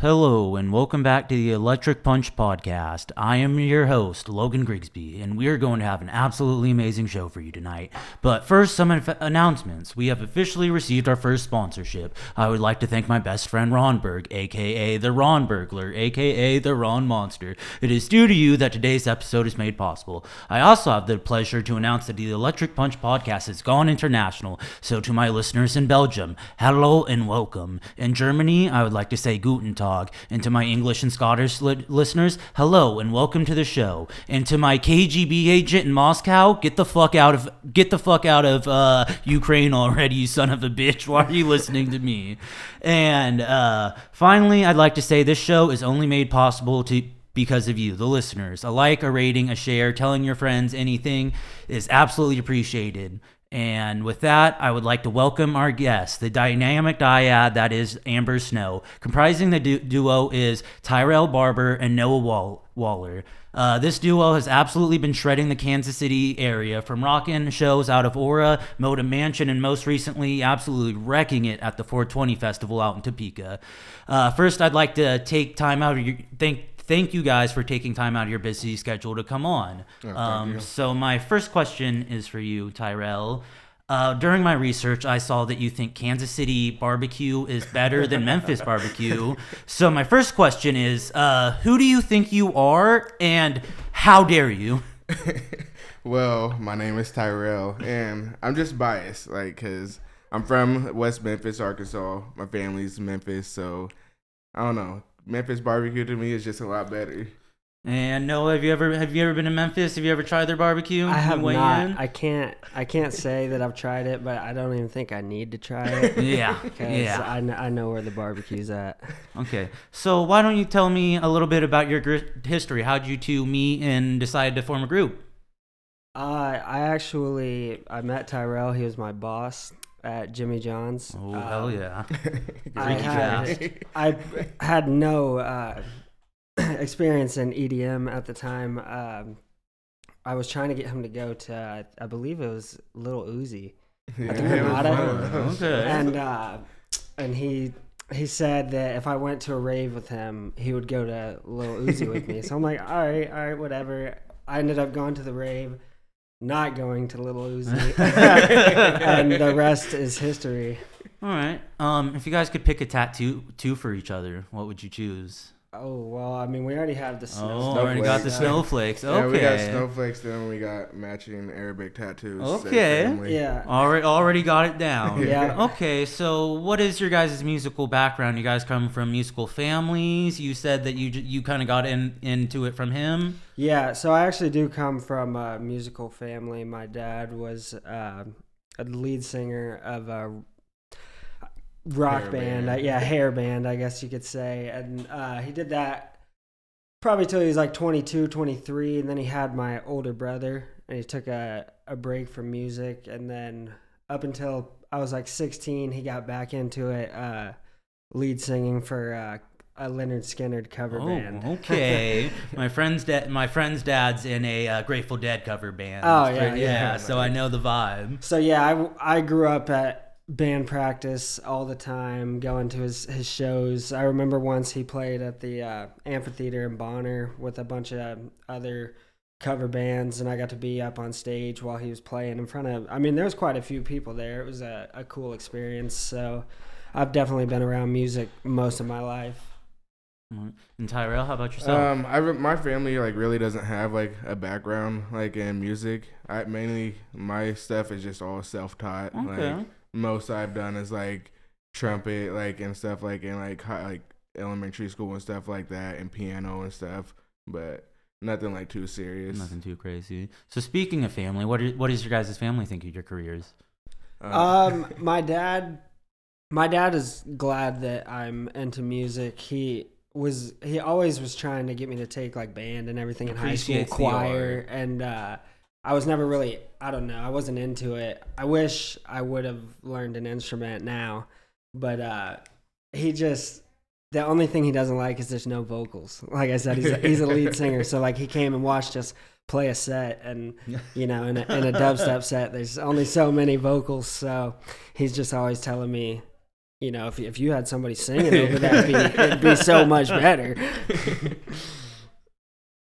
Hello, and welcome back to the Electric Punch Podcast. I am your host, Logan Grigsby, and we are going to have an absolutely amazing show for you tonight. But first, some inf- announcements. We have officially received our first sponsorship. I would like to thank my best friend Ron Berg, aka the Ron Burglar, aka the Ron Monster. It is due to you that today's episode is made possible. I also have the pleasure to announce that the Electric Punch Podcast has gone international. So, to my listeners in Belgium, hello and welcome. In Germany, I would like to say Guten Tag. And to my English and Scottish li- listeners, hello and welcome to the show. And to my KGB agent in Moscow, get the fuck out of get the fuck out of uh, Ukraine already, you son of a bitch. Why are you listening to me? And uh, finally, I'd like to say this show is only made possible to because of you, the listeners. A like, a rating, a share, telling your friends anything is absolutely appreciated. And with that, I would like to welcome our guest, the dynamic dyad that is Amber Snow. Comprising the du- duo is Tyrell Barber and Noah Wall- Waller. Uh, this duo has absolutely been shredding the Kansas City area from rockin' shows out of Aura, Moda Mansion, and most recently, absolutely wrecking it at the 420 Festival out in Topeka. Uh, first, I'd like to take time out of your thank thank you guys for taking time out of your busy schedule to come on. um, so my first question is for you, Tyrell. Uh, during my research, I saw that you think Kansas City barbecue is better than Memphis barbecue. So my first question is, uh, who do you think you are, and how dare you? Well, my name is Tyrell, and I'm just biased, like, cause I'm from West Memphis, Arkansas. My family's Memphis, so I don't know. Memphis barbecue to me is just a lot better. And Noah, have you ever have you ever been to Memphis? Have you ever tried their barbecue? I have not. in? I can't. I can't say that I've tried it, but I don't even think I need to try it. yeah, yeah. I, kn- I know where the barbecue's at. Okay, so why don't you tell me a little bit about your gr- history? How'd you two meet and decide to form a group? Uh, I actually I met Tyrell. He was my boss at Jimmy John's. Oh Um, hell yeah! I had. I had no uh, experience in EDM at the time. Um, I was trying to get him to go to, I believe it was Lil Uzi. Yeah, the it Granada? Okay. and uh, and he he said that if I went to a rave with him, he would go to Lil Uzi with me. So I'm like, all right, all right, whatever. I ended up going to the rave, not going to Lil Uzi, and the rest is history. All right. Um, if you guys could pick a tattoo two for each other, what would you choose? Oh well, I mean, we already have the snow. Oh, snow. already got the Snowflakes. snowflakes. Okay. Yeah, we got snowflakes, then we got matching Arabic tattoos. same Okay. Yeah. Already, already got it down. Yeah. Okay, so what is your guys' musical background? You guys come from musical families. You said that you you kind of got in into it from him. Yeah, so I actually do come from a musical family. My dad was uh, a lead singer of a rock Hair band, band. Uh, yeah, hair band, I guess you could say. And uh, he did that probably till he was like 22, 23. And then he had my older brother, and he took a, a break from music. And then up until I was like 16, he got back into it, uh, lead singing for uh, a Lynyrd Skynyrd cover Oh, band. okay. my friend's dad, my friend's dad's in a uh, Grateful Dead cover band. Oh, It's yeah, pretty- yeah. So I know the vibe. So yeah, I, I grew up at band practice all the time, going to his, his shows. I remember once he played at the uh, amphitheater in Bonner with a bunch of other cover bands, and I got to be up on stage while he was playing in front of. I mean, there was quite a few people there. It was a, a cool experience. So I've definitely been around music most of my life. And Tyrell, how about yourself? Um, I re- my family like really doesn't have like a background like in music. I mainly my stuff is just all self taught. okay. Like most I've done is like trumpet, like and stuff like in like high, like elementary school and stuff like that, and piano and stuff. But nothing like too serious. Nothing too crazy. So speaking of family, what are, what does your guys' family think of your careers? Uh, Um, my dad, my dad is glad that I'm into music. He was he always was trying to get me to take like band and everything in high school, Appreciates the choir, and uh, I was never really I don't know I wasn't into it. I wish I would have learned an instrument now, but uh, he just. The only thing he doesn't like is there's no vocals. Like I said, he's a, he's a lead singer, so like he came and watched us play a set, and you know, in a, in a dubstep set, there's only so many vocals. So he's just always telling me you know, if if you had somebody singing over that beat, it'd be so much better.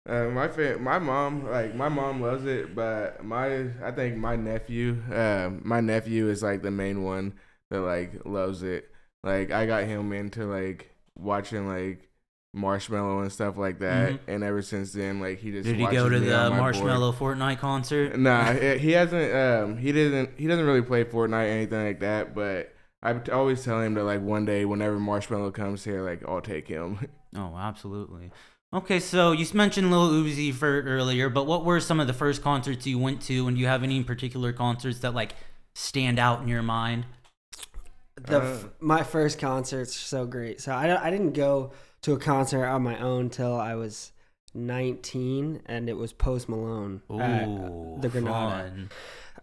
Uh, my fa- my mom like my mom loves it, but my I think my nephew, uh, my nephew is like the main one that like loves it. Like I got him into like watching like Marshmello and stuff like that, Mhm. and ever since then, like he just Did he go to the my board. Marshmello Fortnite concert? Nah, he hasn't. Um, he didn't. He doesn't really play Fortnite or anything like that. But I always tell him that like one day, whenever Marshmello comes here, like I'll take him. Oh, absolutely. Okay, so you mentioned Lil Uzi Vert earlier, but what were some of the first concerts you went to, and do you have any particular concerts that like stand out in your mind? The Uh. f- my first concert's so great. So I I didn't go to a concert on my own till I was 19, and it was Post Malone at the Granada, fun.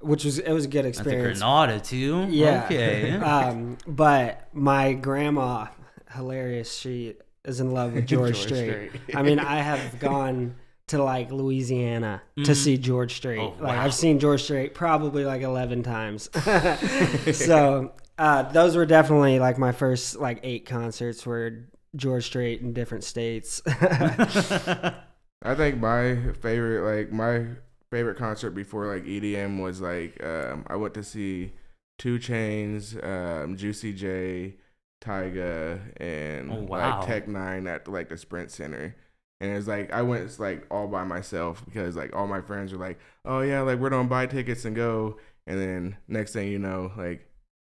which was it was a good That's a experience. Granada too. Yeah. Okay. um, but my grandma, hilarious. She is in love with George, George Strait. Strait. I mean, I have gone to like Louisiana Mhm. to see George Strait. Oh, Like wow. I've seen George Strait probably like eleven times. so uh, those were definitely like my first like eight concerts were George Strait in different states. I think my favorite, like my favorite concert before like EDM was like um, I went to see 2 Chainz, um, Juicy J, Tyga, and Oh, wow. like Tech N9ne at like the Sprint Center. And it was like I went like all by myself because like all my friends were like, "Oh yeah, like we're gonna buy tickets and go." And then next thing you know, like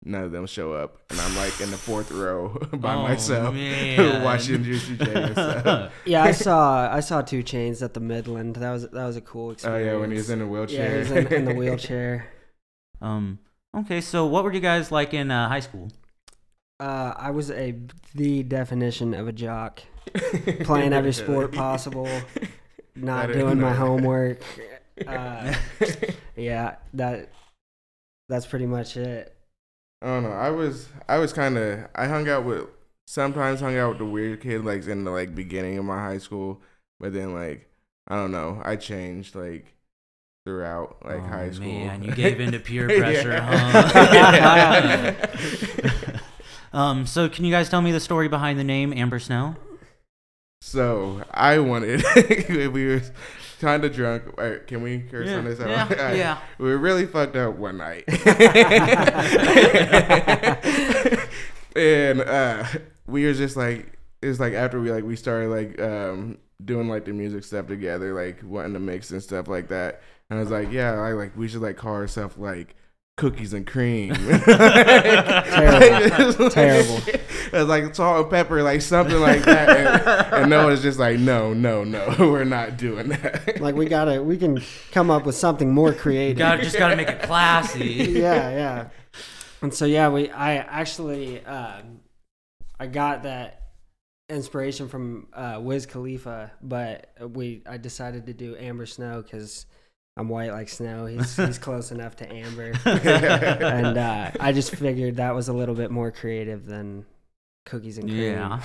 none of them show up, and I'm like in the fourth row by Oh, myself watching Juicy J and yeah, I saw I saw 2 Chainz at the Midland. That was that was a cool experience. Oh yeah, when he was in the yeah, wheelchair. he was in, in the wheelchair. um. Okay, so what were you guys like in uh, high school? Uh, I was a the definition of a jock, playing every sport possible, not doing my homework. Uh, yeah, that that's pretty much it. I don't know. I was I was kind of I hung out with sometimes hung out with the weird kid like in the like beginning of my high school, but then like I don't know. I changed like throughout like oh, high school. Man, you gave into peer pressure, huh? Yeah. um. So, can you guys tell me the story behind the name Amber Snow? so I wanted we were kind of drunk. Right, can we curse on this? yeah, right. yeah. We were really fucked up one night. and uh we were just like it was like after we like we started like um doing like the music stuff together, like wanting to mix and stuff like that. And I was like, yeah, I like we should like call ourselves like cookies and cream. Terrible. Terrible. It was like salt and pepper, like something like that. And, and Noah's just like, no, no, no, we're not doing that. Like we gotta, we can come up with something more creative. Got just got to make it classy. yeah, yeah. And so yeah, we I actually um, I got that inspiration from uh, Wiz Khalifa, but we I decided to do Amber Snow because I'm white like snow. He's he's close enough to Amber, and uh, I just figured that was a little bit more creative than cookies and cream. Yeah.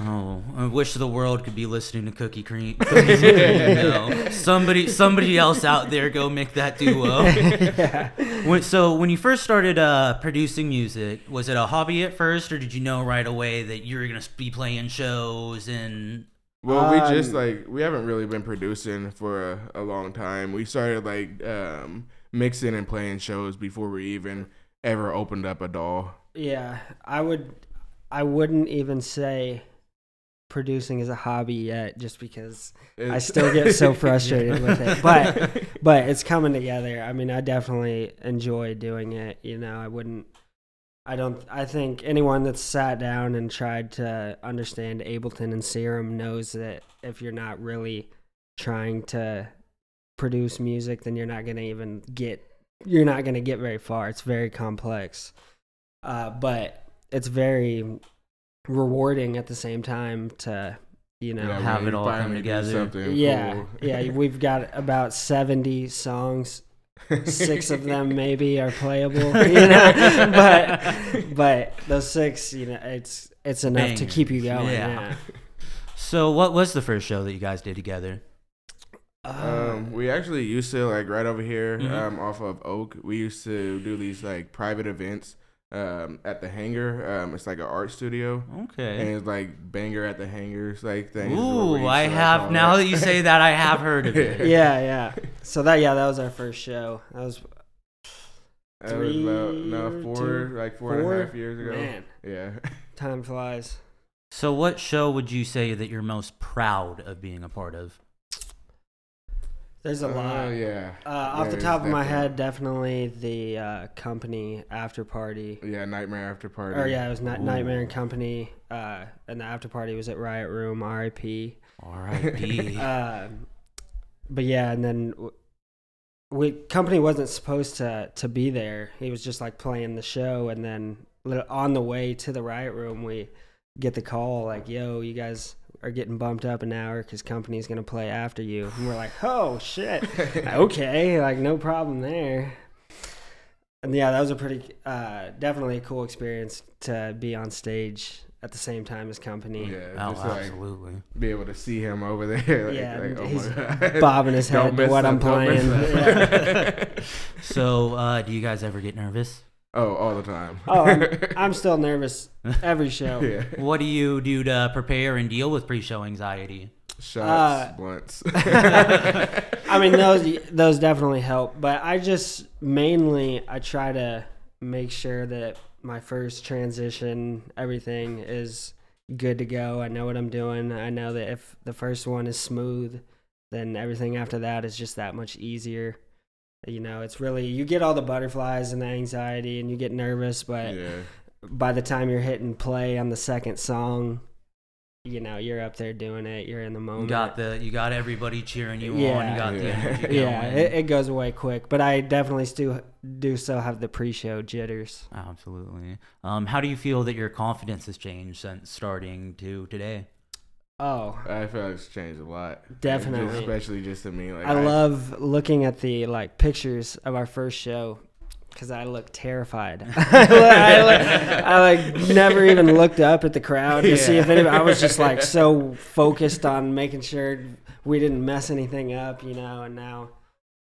Oh, I wish the world could be listening to Cookie Cream. Cookies and cream now. Somebody, somebody else out there, go make that duo. yeah. When, so, when you first started uh, producing music, was it a hobby at first, or did you know right away that you were gonna be playing shows and? Well, we just Um, like we haven't really been producing for a, a long time. We started like um, mixing and playing shows before we even ever opened up a DAW. Yeah, I would. I wouldn't even say producing is a hobby yet, just because I still get so frustrated with it. But but it's coming together. I mean, I definitely enjoy doing it. You know, I wouldn't. I don't. I think anyone that's sat down and tried to understand Ableton and Serum knows that if you're not really trying to produce music, then you're not gonna even get. You're not gonna get very far. It's very complex, uh, but it's very rewarding at the same time to you know Yeah, Have it all come together. yeah, cool. yeah. We've got about seventy songs. Six of them maybe are playable, you know. but but those six, you know, it's it's enough to keep you going. yeah. Yeah. So, what was the first show that you guys did together? Um, we actually used to like right over here, Mhm. um, off of Oak. We used to do these like private events um, at the hangar. Um, it's like an art studio. Okay. And it's like banger at the hangars, like thing. is Ooh, I used to, like, have now it. that you say that I have heard of it. yeah, yeah. So that yeah, that was our first show. That was That was about no Three, four, two, like four and a four? half years ago. man, Yeah. time flies. So, what show would you say that you're most proud of being a part of? There's a Oh lot. yeah. Uh, off the top of my head, definitely the uh, Kompany after party. Yeah, Nightmare After Party. Or yeah, it was Ooh. Nightmare and Kompany, uh, and the after party was at Riot Room, R.I.P. R.I.P. Uh, but yeah, and then w- we Kompany wasn't supposed to to be there. He was just like playing the show, and then on the way to the Riot Room, we get the call like, "Yo, you guys are getting bumped up an hour because Kompany's gonna play after you." And we're like, "Oh shit, okay, like no problem there." And yeah, that was a pretty, uh, definitely a cool experience to be on stage at the same time as Kompany. Yeah, Oh, just like absolutely. be able to see him over there. Like, Yeah, like, oh he's bobbing his head to miss what I'm that, don't miss playing. that. So, uh, do you guys ever get nervous? Oh, all the time. Oh, I'm, I'm still nervous every show. yeah. What do you do to prepare and deal with pre-show anxiety? Shots, Uh, blunts. I mean, those those definitely help, but I just mainly I try to make sure that my first transition, everything is good to go. I know what I'm doing. I know that if the first one is smooth, then everything after that is just that much easier. You know, it's really you get all the butterflies and the anxiety, and you get nervous, but yeah. by the time you're hitting play on the second song, you know, you're up there doing it. You're in the moment. You got the you got everybody cheering you on. Yeah. You got the energy yeah, it, it goes away quick. But I definitely still do still have the pre-show jitters. Absolutely. Um, how do you feel that your confidence has changed since starting to today? Oh, I feel like it's changed a lot. Definitely. just- especially just to me. Like I love looking at the like pictures of our first show because I look terrified. I, like, I like never even looked up at the crowd to see if anybody. I was just like so focused on making sure we didn't mess anything up, you know. And now,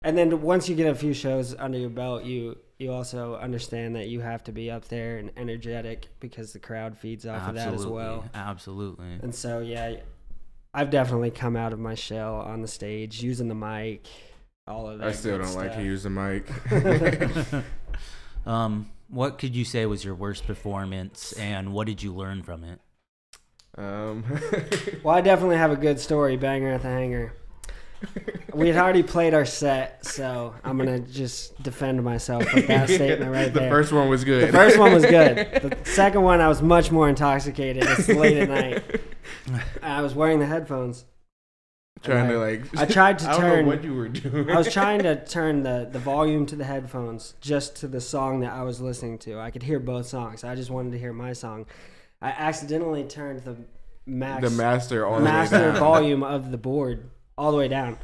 and then once you get a few shows under your belt, you you also understand that you have to be up there and energetic because the crowd feeds off of that as well. Absolutely. And so, yeah, I've definitely come out of my shell on the stage using the mic, all of that. I still good don't like to use the mic. um, what could you say was your worst performance, and what did you learn from it? um, Well, I definitely have a good story, banger at the hangar. We had already played our set, so I'm gonna just defend myself with that statement right the there. first one was good. the first one was good. The second one, I was much more intoxicated. It's late at night. I was wearing the headphones. trying And to like. I tried to I don't turn- know what you were doing. I was trying to turn the, the volume to the headphones just to the song that I was listening to. I could hear both songs. I just wanted to hear my song. I accidentally turned the max the master all the master volume of the board all the way down.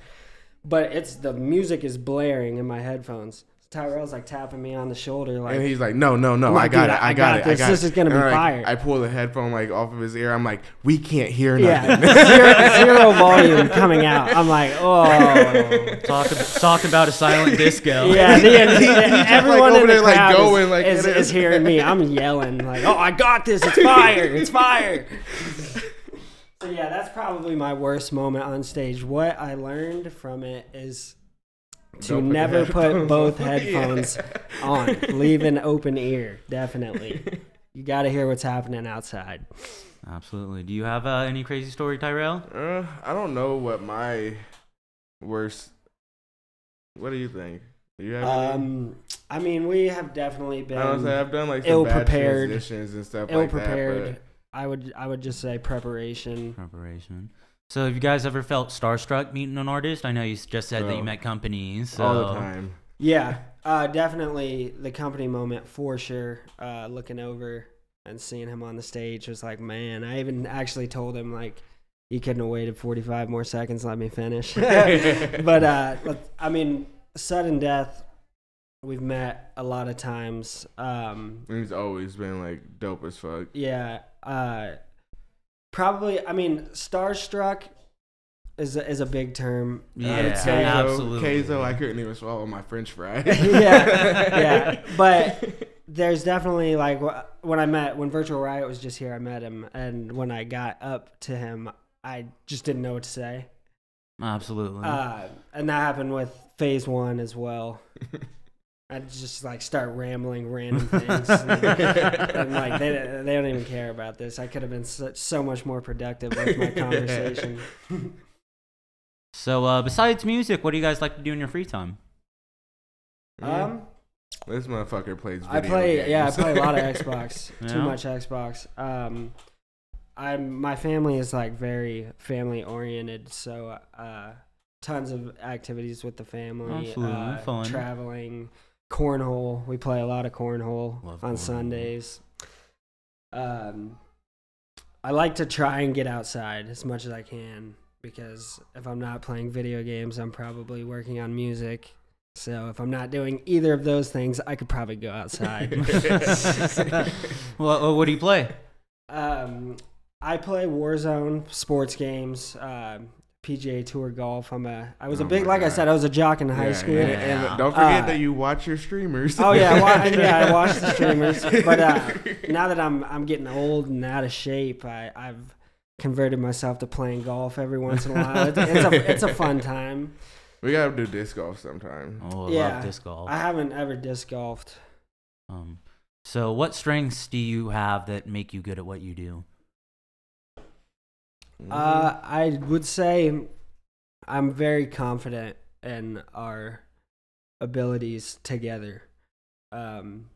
But it's the music is blaring in my headphones. Tyrell's like tapping me on the shoulder like and he's like, no, no, no, I'm like, I got "Dude, it, I got, it, this. I got This it. is gonna And be like, fire. I pull the headphone like off of his ear. I'm like, we can't hear yeah, nothing. zero, zero volume coming out. I'm like, oh. Talk talk about a silent disco. Yeah, the, the, just, everyone like, over in the there, like, going, like, is, it is is. hearing me. I'm yelling like, "Oh, I got this! It's fire! It's fire!" So yeah, that's probably my worst moment on stage. What I learned from it is to Don't put never put headphones both on. headphones on. Leave an open ear, definitely. You got to hear what's happening outside. Absolutely. Do you have uh, any crazy story, Tyrell? Uh, I don't know what my worst. What do you think? Do you have any? Um, I mean, we have definitely been I don't say I've done like some bad ill-prepared- transitions and stuff like ill-prepared. that. I would, I would just say preparation. Preparation. So, have you guys ever felt starstruck meeting an artist? I know you just said that you met companies. So. all the time. Yeah, uh, definitely the Kompany moment for sure. Uh, looking over and seeing him on the stage was like, man. I even actually told him like, you couldn't have waited 45 more seconds. Let me finish. but uh, let- I mean, sudden death. We've met a lot of times. Um, He's always been like dope as fuck. yeah. Uh, probably. I mean, starstruck is a, is a big term. I Yeah, would say. absolutely. Kayzo, I couldn't even swallow my French fry. yeah, yeah. But there's definitely like when I met when Virtual Riot was just here, I met him, and when I got up to him, I just didn't know what to say. Absolutely. Uh, and that happened with Phase One as well. I just like start rambling random things, and, and, like they they don't even care about this. I could have been so, so much more productive with my conversation. so, uh, besides music, what do you guys like to do in your free time? Um, this motherfucker plays. Video I play, games. yeah, I play a lot of Xbox. Yeah? Too much Xbox. Um, I'm my family is like very family oriented, so uh, tons of activities with the family. Absolutely, uh, fun. Traveling, cornhole. We play a lot of cornhole Love on cornhole. Sundays. Um, I like to try and get outside as much as I can because if I'm not playing video games, I'm probably working on music. So if I'm not doing either of those things, I could probably go outside. well, uh, what do you play? Um, I play Warzone, sports games, um, PGA Tour golf. I'm a. I was a Oh big, my like I God. said, I was a jock in high Yeah, school. yeah, And, and don't forget Uh, that you watch your streamers. oh yeah, I wa- yeah, I watch the streamers. But uh, now that I'm I'm getting old and out of shape, I, I've converted myself to playing golf every once in a while. It's, it's a it's a fun time. we gotta do disc golf sometime. Oh, I Yeah. love disc golf. I haven't ever disc golfed. Um, so, what strengths do you have that make you good at what you do? Uh, I would say I'm very confident in our abilities together. Um,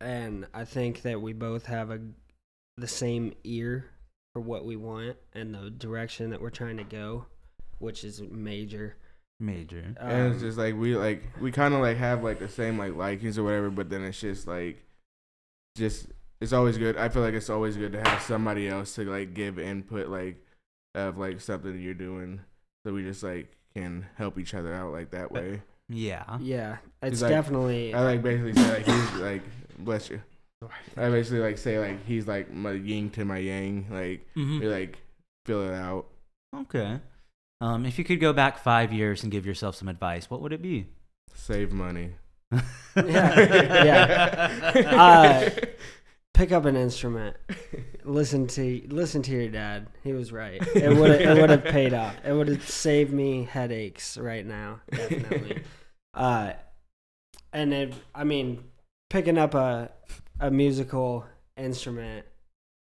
and I think that we both have a the same ear for what we want and the direction that we're trying to go, which is major. Major. and it's Um, just like we like we kind of like have like the same like likings or whatever, but then it's just like just it's always good. I feel like it's always good to have somebody else to like give input like of like something you're doing, so we just like can help each other out like that way. Yeah. yeah, it's like- definitely I like basically say like he's like bless you. I basically like say like he's like my yin to my yang. Like Mhm. we like fill it out. Okay. Um, if you could go back five years and give yourself some advice, what would it be? Save money. Yeah. Uh, pick up an instrument. Listen to listen to your dad. He was right. It would it would have paid off. It would have saved me headaches right now. Definitely. Uh, and it, I mean, picking up a a musical instrument,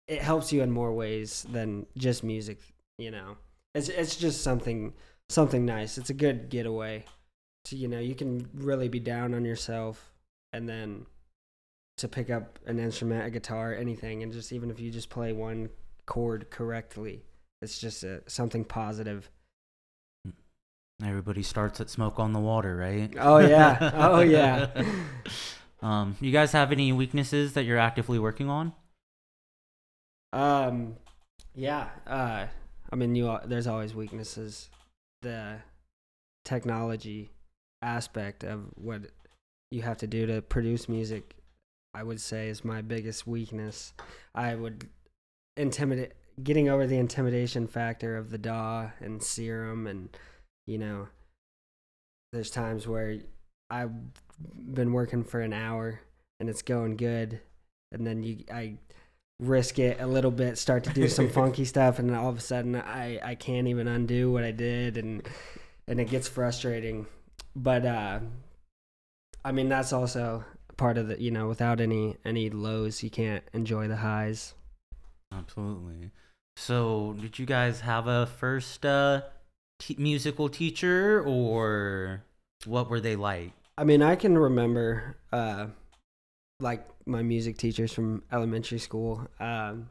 it helps you in more ways than just music. You know, it's it's just something something nice. It's a good getaway. So you know, you can really be down on yourself, and then to pick up an instrument, a guitar, anything, and just even if you just play one chord correctly, it's just a, something positive. Everybody starts at Smoke on the Water, right? Oh yeah, oh yeah. um, you guys have any weaknesses that you're actively working on? Um, yeah. Uh, I mean, you. There's always weaknesses. The technology aspect of what you have to do to produce music, I would say, is my biggest weakness. I would intimidate, getting over the intimidation factor of the DAW and Serum, and you know, there's times where I've been working for an hour and it's going good, and then you, I risk it a little bit, start to do some funky stuff, and all of a sudden I, I can't even undo what I did, and and it gets frustrating. But uh, I mean that's also part of the you know without any any lows you can't enjoy the highs. Absolutely. So, did you guys have a first uh, t- musical teacher, or what were they like? I mean I can remember uh, like my music teachers from elementary school. Um,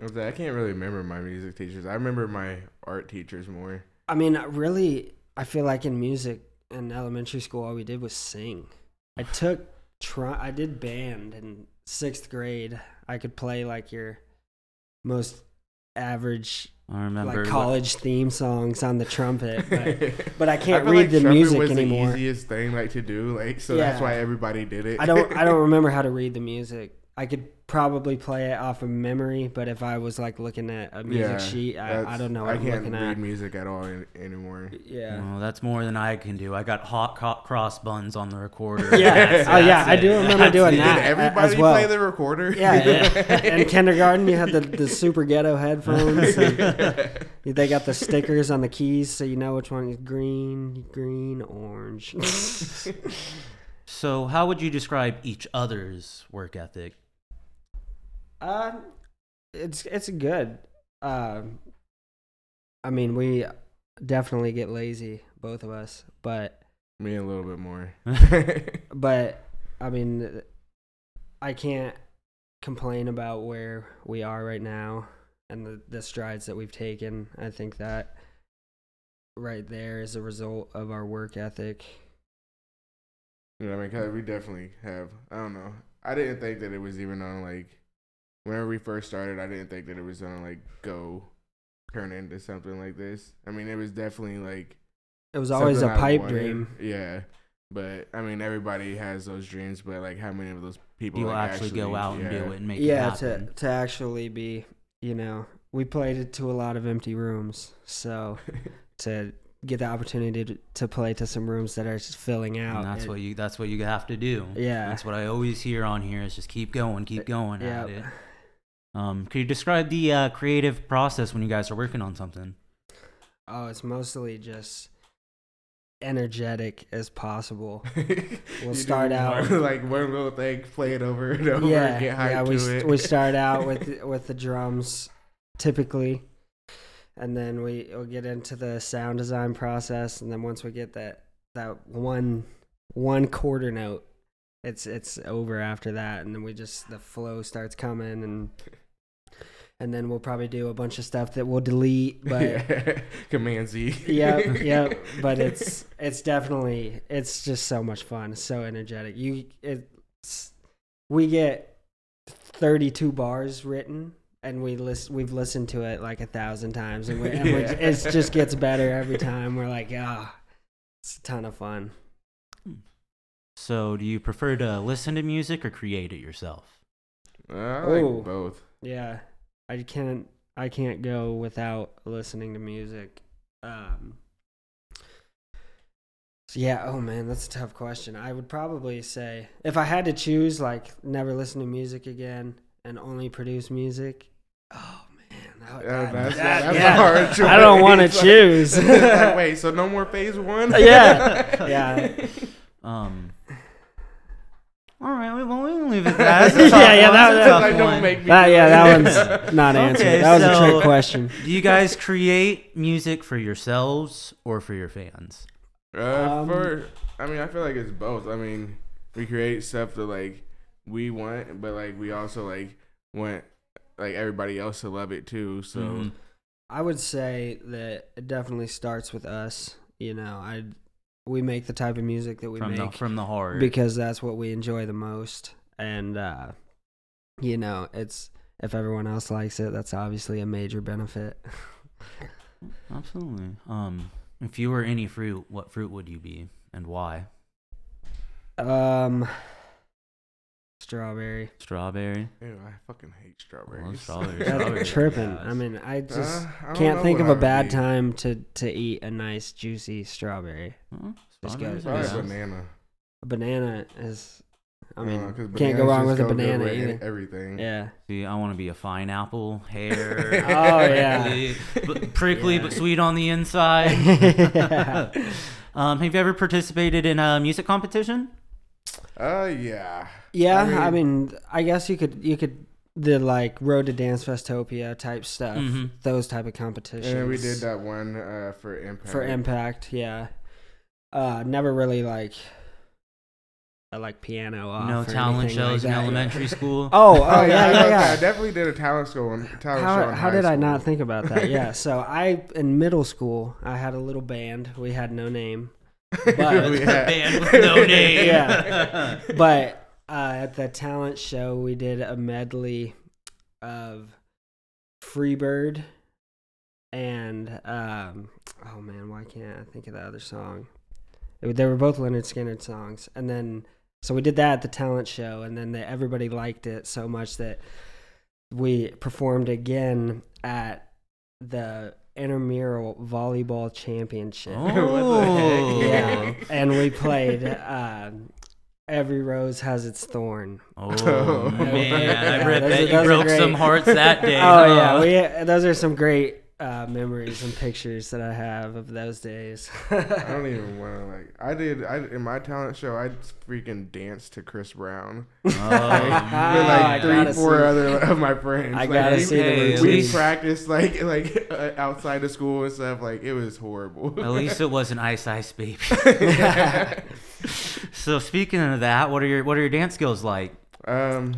I I can't really remember my music teachers. I remember my art teachers more. I mean really I feel like in music in elementary school all we did was sing. I took tr- I did band in sixth grade. I could play like your most average I remember. like what- college theme songs on the trumpet, but, but I I can't feel read like the music was anymore. the easiest thing like to do, like so that's why everybody did it. I don't I don't remember how to read the music. I could probably play it off of memory, but if I was like looking at a music yeah, sheet, I, I don't know what I am can't looking read at. music at all an- anymore. Yeah. Well, that's more than I can do. I got hot co- cross buns on the recorder. Yeah. That's- oh yeah, that's I do remember That's doing it. that Did everybody as well. play the recorder? Yeah, in kindergarten you had the, the super ghetto headphones. and they got the stickers on the keys, so you know which one is green, green, orange. So, how would you describe each other's work ethic? Uh, it's it's good. Um, I mean, we definitely get lazy, both of us, but Me a little bit more. but I mean, I can't complain about where we are right now and the, the strides that we've taken. I think that right there is a result of our work ethic. You know what I mean? 'Cause we definitely have. I don't know. I didn't think that it was even on like. Whenever we first started, I didn't think that it was gonna like go turn into something like this. I mean, it was definitely like It was always a pipe wanted. dream. Yeah, but I mean, everybody has those dreams. But like, how many of those people You like, actually, go out and do it and make Yeah, it to happen. to to actually be, you know, we played it to a lot of empty rooms. So to get the opportunity to, to play to some rooms that are just filling out. and that's it- what you that's what you have to do. Yeah. That's what I always hear on here is just keep going, keep going yeah. at it. Um, could you describe the uh, creative process when you guys are working on something? Oh, it's mostly just energetic as possible. You do start out- one- like one little thing, play it over and over, yeah, and get yeah. We to st- it. we start out with with the drums typically, and then we will get into the sound design process, and then once we get that that one one quarter note, it's it's over after that, and then we just the flow starts coming, and and then we'll probably do a bunch of stuff that we'll delete, but. Command Z. yep, yep. But it's it's definitely it's just so much fun, so energetic. You it's we get thirty two bars written, and we list we've listened to it like a thousand times, and, we, and we, it just gets better every time. We're like, ah, it's a ton of fun. So, do you prefer to listen to music or create it yourself? I like Oh. both. Yeah, I can't I can't go without listening to music. Um, so yeah, oh man, that's a tough question. I would probably say if I had to choose, like never listen to music again and only produce music. Oh man, that, Yeah, that- that's, that- that's yeah. a hard choice. I don't want to choose. like, wait, so no more phase one? Yeah. Yeah. Um. All right, we- well, we can leave it at that. That's Yeah, yeah, that- That's a tough one. make me That yeah, that one's not answered. Okay, that was a trick question. Do you guys create music for yourselves or for your fans? Uh, Um, for I mean, I feel like it's both. I mean, we create stuff that like we want, but like we also like want like everybody else to love it too. So Mhm. I would say that it definitely starts with us. You know, I we make the type of music that we from the make from the heart. because that's what we enjoy the most, and uh, you know, it's if everyone else likes it, that's obviously a major benefit. Absolutely. Um, if you were any fruit, what fruit would you be and why? um, strawberry. Strawberry. Ew, I fucking hate Well, strawberries. strawberry. That's strawberry, tripping. yes. I mean, I just Uh, I can't think of a I would bad be. time to to eat a nice juicy strawberry. Huh? Just Strawberries go- are Probably nice. banana. A banana is, I mean, Uh, 'cause can't go wrong with a banana with either. Everything. Yeah. See, I want to be a fine apple, hair. Oh, yeah. prickly, but, prickly Yeah. but sweet on the inside. Um, have you ever participated in a music competition? Uh, yeah. Yeah, I I mean- mean, I guess you could you could the like Road to Dancefestopia type stuff, Mhm. those type of competitions. And we did that one uh, for Impact. for Impact. Yeah, uh, never really like I like piano off. no or talent anything like shows in that. elementary school. Oh, oh yeah, yeah, yeah, I definitely did a talent show. On, talent show How, in how high did I not think about that? Yeah, so I in middle school I had a little band. We had no name, But- We had- Band with no name. Yeah. but uh, at the talent show we did a medley of Freebird and um, oh man, why can't I think of the other song? It- they were both Lynyrd Skynyrd songs, and then so we did that at the talent show, and then the, everybody liked it so much that we performed again at the intramural volleyball championship. Oh. Yeah, and we played. Um, Every rose has its thorn. Oh man, I Yeah, those that are- you those are broke some great. hearts that day. Oh huh? yeah, we those are some great uh, memories and pictures that I have of those days. I don't even want to like. I did. I in my talent show. I freaking danced to Chris Brown Oh, with like three, four see- other of my friends. I Like, gotta we- see the Hey, at We practiced like like uh, outside of school and stuff. Like it was horrible. At least it wasn't Ice Ice Baby. So speaking of that, what are your what are your dance skills like? um,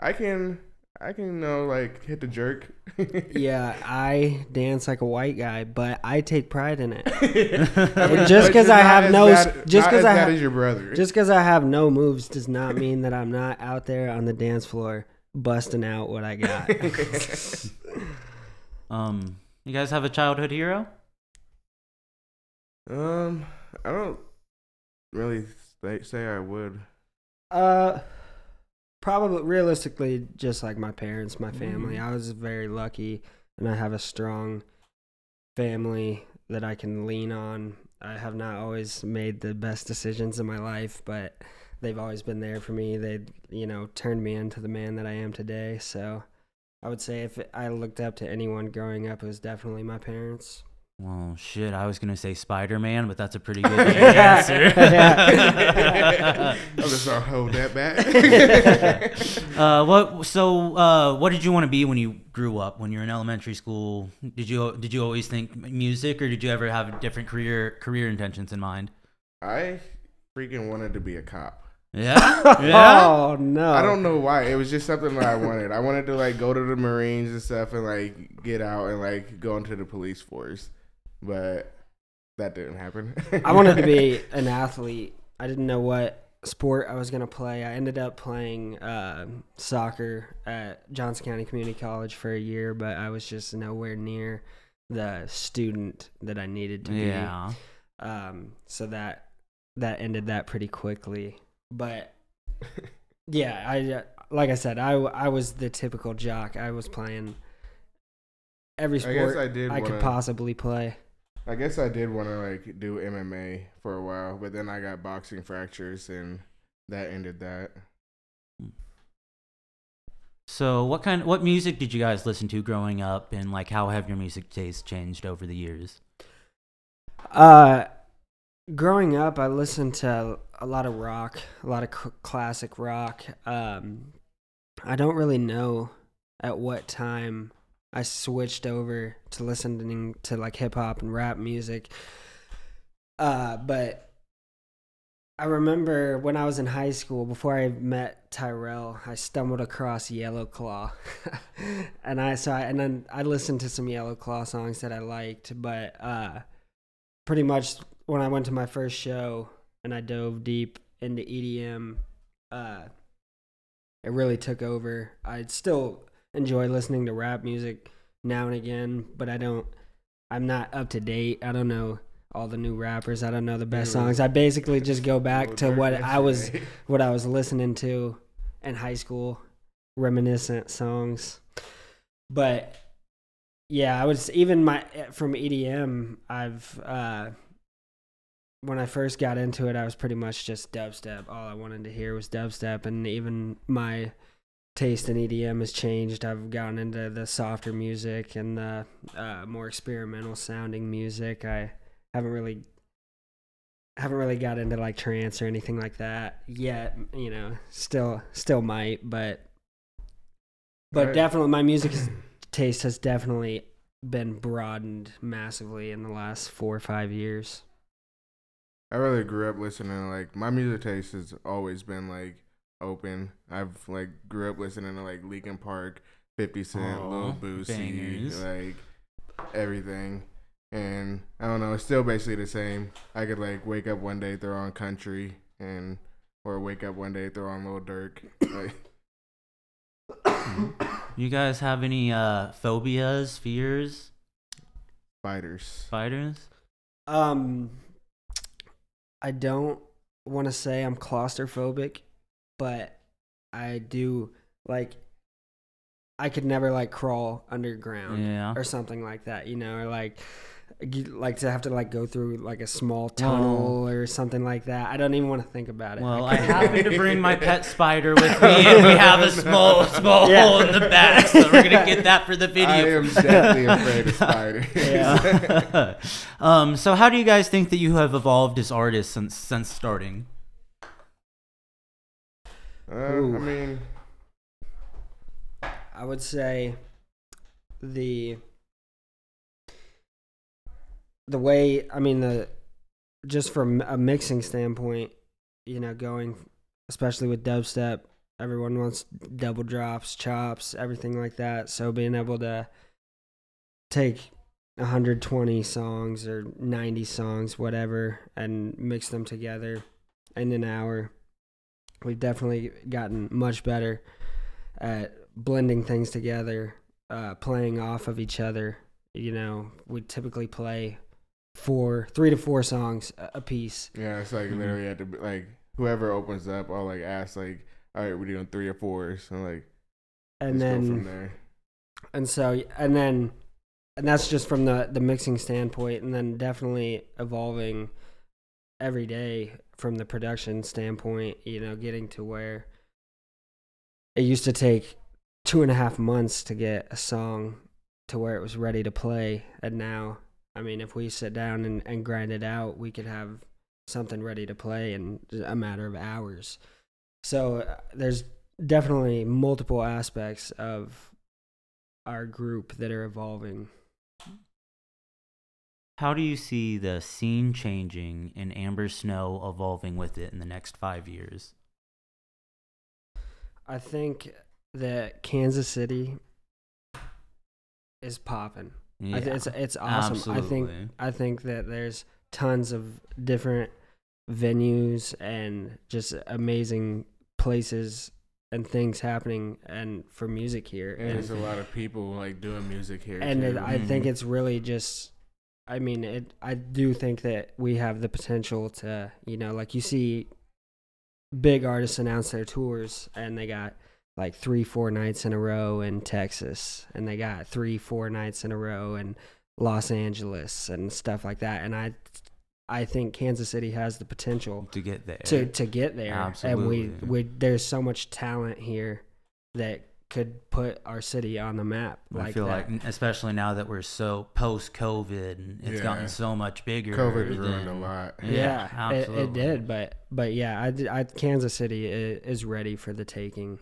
I can I can you know like hit the jerk. yeah, I dance like a white guy, but I take pride in it. just because I have no bad- just not 'cause as I bad ha- as your brother. Just because I have no moves does not mean that I'm not out there on the dance floor busting out what I got. Um, you guys have a childhood hero? um, I don't really say, say I would. Uh, probably realistically, just like my parents, my family. I was very lucky, and I have a strong family that I can lean on. I have not always made the best decisions in my life, but they've always been there for me. They, you know, turned me into the man that I am today. So, I would say if I looked up to anyone growing up, it was definitely my parents. Well, shit, I was gonna say Spider Man, but that's a pretty good answer. I'm just gonna hold that back. uh, what? So, uh, what did you want to be when you grew up? When you were in elementary school, did you did you always think music, or did you ever have different career career intentions in mind? I freaking wanted to be a cop. Yeah, yeah. Oh no! I don't know why. It was just something that I wanted. I wanted to like go to the Marines and stuff and like get out and like go into the police force, but that didn't happen. I wanted to be an athlete. I didn't know what sport I was going to play. I ended up playing uh, soccer at Johnson County Community College for a year, but I was just nowhere near the student that I needed to be. Yeah. Um, so that that ended that pretty quickly. But yeah, I uh, like I said, I I was the typical jock. I was playing every I guess sport I did. I could possibly play. I guess I did want to like do MMA for a while, but then I got boxing fractures and that ended that. So, what kind what music did you guys listen to growing up, and like how have your music tastes changed over the years? Uh, growing up, I listened to a lot of rock, a lot of c- classic rock. Um, I don't really know at what time I switched over to listening to like hip hop and rap music. Uh, but I remember when I was in high school, before I met Tyrell, I stumbled across Yellow Claw, and I saw and then I listened to some Yellow Claw songs that I liked, but uh, pretty much when I went to my first show and I dove deep into EDM, uh, it really took over. I still enjoy listening to rap music now and again, but I don't. I'm not up to date. I don't know all the new rappers. I don't know the best songs. I basically just go back to what I was what I was listening to in high school, reminiscent songs. But yeah, I was even my from EDM. I've uh, when I first got into it, I was pretty much just dubstep. All I wanted to hear was dubstep, and even my taste in EDM has changed. I've gotten into the softer music and the uh, more experimental sounding music. I haven't really haven't really got into like trance or anything like that yet. You know, still still might, but but Right. definitely my music is- taste has definitely been broadened massively in the last four or five years. I really grew up listening to like my music taste has always been like open. I've like grew up listening to like Linkin Park, Fifty Cent, Aw, Lil Boosie, bangers. like everything. And I don't know, it's still basically the same. I could like wake up one day throw on country and or wake up one day throw on Lil Durk. Like, You guys have any uh, phobias, fears, fighters. spiders? Um, I don't want to say I'm claustrophobic, but I do like I could never like crawl underground Yeah. or something like that, you know, or like like to have to like go through like a small tunnel or something like that. I don't even want to think about it. Well, I happen to bring my pet spider with me, and we have a small, small Yeah. hole in the back, so we're gonna get that for the video. I am definitely afraid of spiders. Yeah. um, so how do you guys think that you have evolved as artists since since starting? Uh, I mean, I would say the the way I mean the just from a mixing standpoint, you know, going especially with dubstep, everyone wants double drops, chops, everything like that. So being able to take 120 songs or 90 songs, whatever, and mix them together in an hour, we've definitely gotten much better at blending things together, uh, playing off of each other. You know, we typically play four, three to four songs a- piece. yeah, it's like Mhm. literally at the like whoever opens up, I'll like ask like, all right, we're doing three or fours, and like And then from there. and so and then and that's just from the the mixing standpoint and then definitely evolving every day from the production standpoint you know getting to where it used to take two and a half months to get a song to where it was ready to play and now i mean if we sit down and, and grind it out we could have something ready to play in a matter of hours so uh, there's definitely multiple aspects of our group that are evolving. How do you see the scene changing and Amber Snow evolving with it in the next five years? I think that Kansas City is popping. I th- it's it's awesome. I think. I think that there's tons of different venues and just amazing places and things happening and for music here. And And there's a lot of people like doing music here. and it, too. I think Mhm. it's really just. I mean, it. I do think that we have the potential to, you know, like you see, big artists announce their tours, and they got like three, four nights in a row in Texas, and they got three, four nights in a row in Los Angeles and stuff like that. And I, I think Kansas City has the potential to get there. to to get there. Absolutely. And we we there's so much talent here that could put our city on the map. Like I feel that. like, especially now that we're so post COVID, and it's Yeah. gotten so much bigger. COVID ruined a lot. Yeah, Yeah, it, it did, but but yeah, I, did- I Kansas City is, is ready for the taking.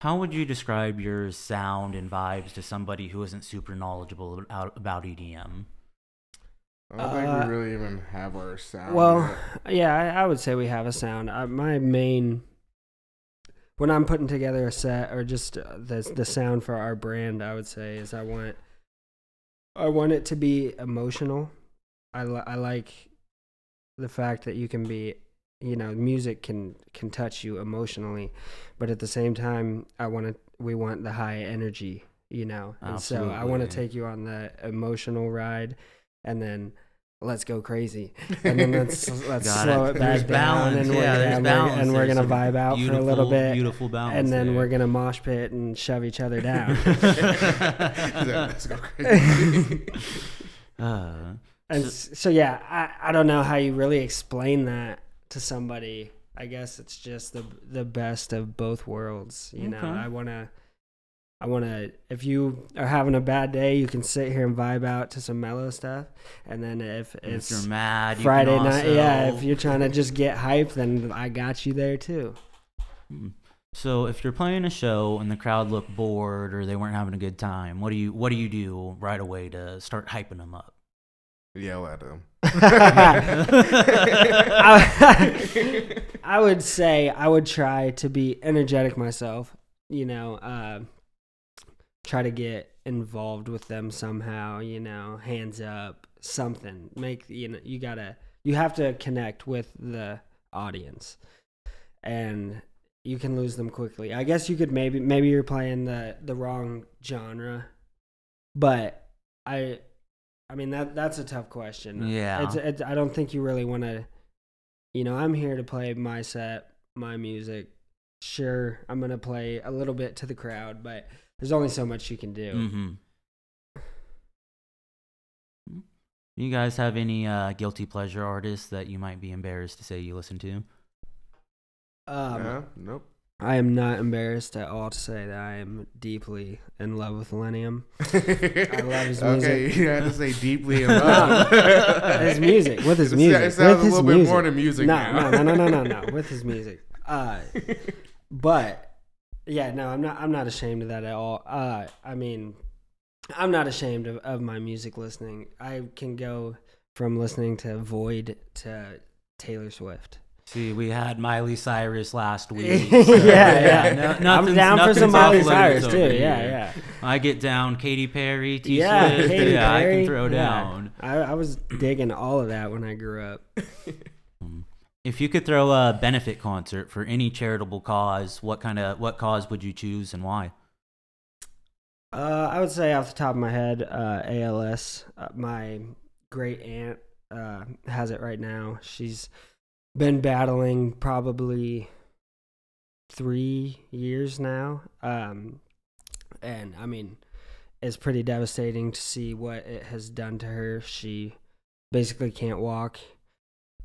How would you describe your sound and vibes to somebody who isn't super knowledgeable about, about EDM? I don't think Uh, we really even have our sound. Well, yet. yeah, I, I would say we have a sound. Uh, my main when I'm putting together a set or just uh, the the sound for our brand, I would say is I want I want it to be emotional. I li- I like the fact that you can be you know music can can touch you emotionally, but at the same time I want to we want the high energy, you know. And so I want to take you on the emotional ride and then let's go crazy and then let's let's Got slow it. it, There's back down balance. and we're, yeah, there's and balance. we're, and we're There's gonna some vibe out for a beautiful- little bit Beautiful balance. and then there. we're gonna mosh pit and shove each other down Let's go crazy. Uh, and So- s- so yeah I, I don't know how you really explain that to somebody i guess it's just the the best of both worlds you know Okay. i want to i want to if you are having a bad day you can sit here and vibe out to some mellow stuff and then if if you're mad, you friday can night yeah if you're trying to just get hype then i got you there too Hmm. So if you're playing a show and the crowd looked bored or they weren't having a good time, what do you what do you do right away to start hyping them up? Yell at them. I, I would say I would try to be energetic myself. You know, uh, try to get involved with them somehow. You know, hands up, something. Make you know you gotta you have to connect with the audience, and you can lose them quickly. I guess you could maybe maybe you're playing the the wrong genre, but I. I mean that that's a tough question. Yeah. It's, it's, I don't think you really want to you know, I'm here to play my set, my music. Sure, I'm gonna play a little bit to the crowd, but there's only so much you can do. Mm-hmm. You guys have any uh, guilty pleasure artists that you might be embarrassed to say you listen to? Um, yeah, nope. I am not embarrassed at all to say that I am deeply in love with Illenium. I love his Okay, music. you had to say deeply in love. his music, with his music, It sounds with a his little music. bit more than music no, now. no, no, no, no, no, no, with his music. Uh, but yeah, no, I'm not. I'm not ashamed of that at all. Uh, I mean, I'm not ashamed of, of my music listening. I can go from listening to Void to Taylor Swift. See, we had Miley Cyrus last week. yeah, so, yeah. no- I'm down for some Miley Cyrus too. Yeah, yeah. I get down Katy Perry, T yeah, Swift. Katy yeah, I can throw yeah. down. I, I was digging all of that when I grew up. If you could throw a benefit concert for any charitable cause, what kind of what cause would you choose and why? Uh, I would say off the top of my head, uh, ALS. Uh, my great aunt uh, has it right now. She's been battling probably three years now. Um, and I mean, it's pretty devastating to see what it has done to her. She basically can't walk.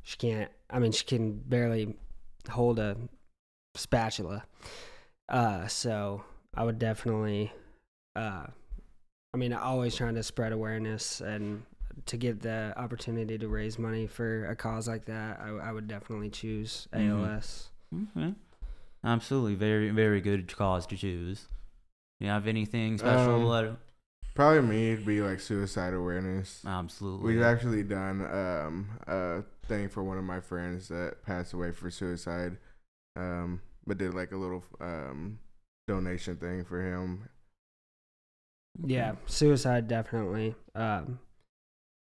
She can't, I mean, she can barely hold a spatula. Uh, so I would definitely uh, I mean, always trying to spread awareness and to get the opportunity to raise money for a cause like that, I, I would definitely choose. ALS. Okay. Absolutely, very very good cause to choose. You have anything special? Um, Probably me, it'd be like suicide awareness. Absolutely. We've actually done um, a thing for one of my friends that passed away for suicide, um, but did like a little um, donation thing for him. Yeah, suicide definitely. Um,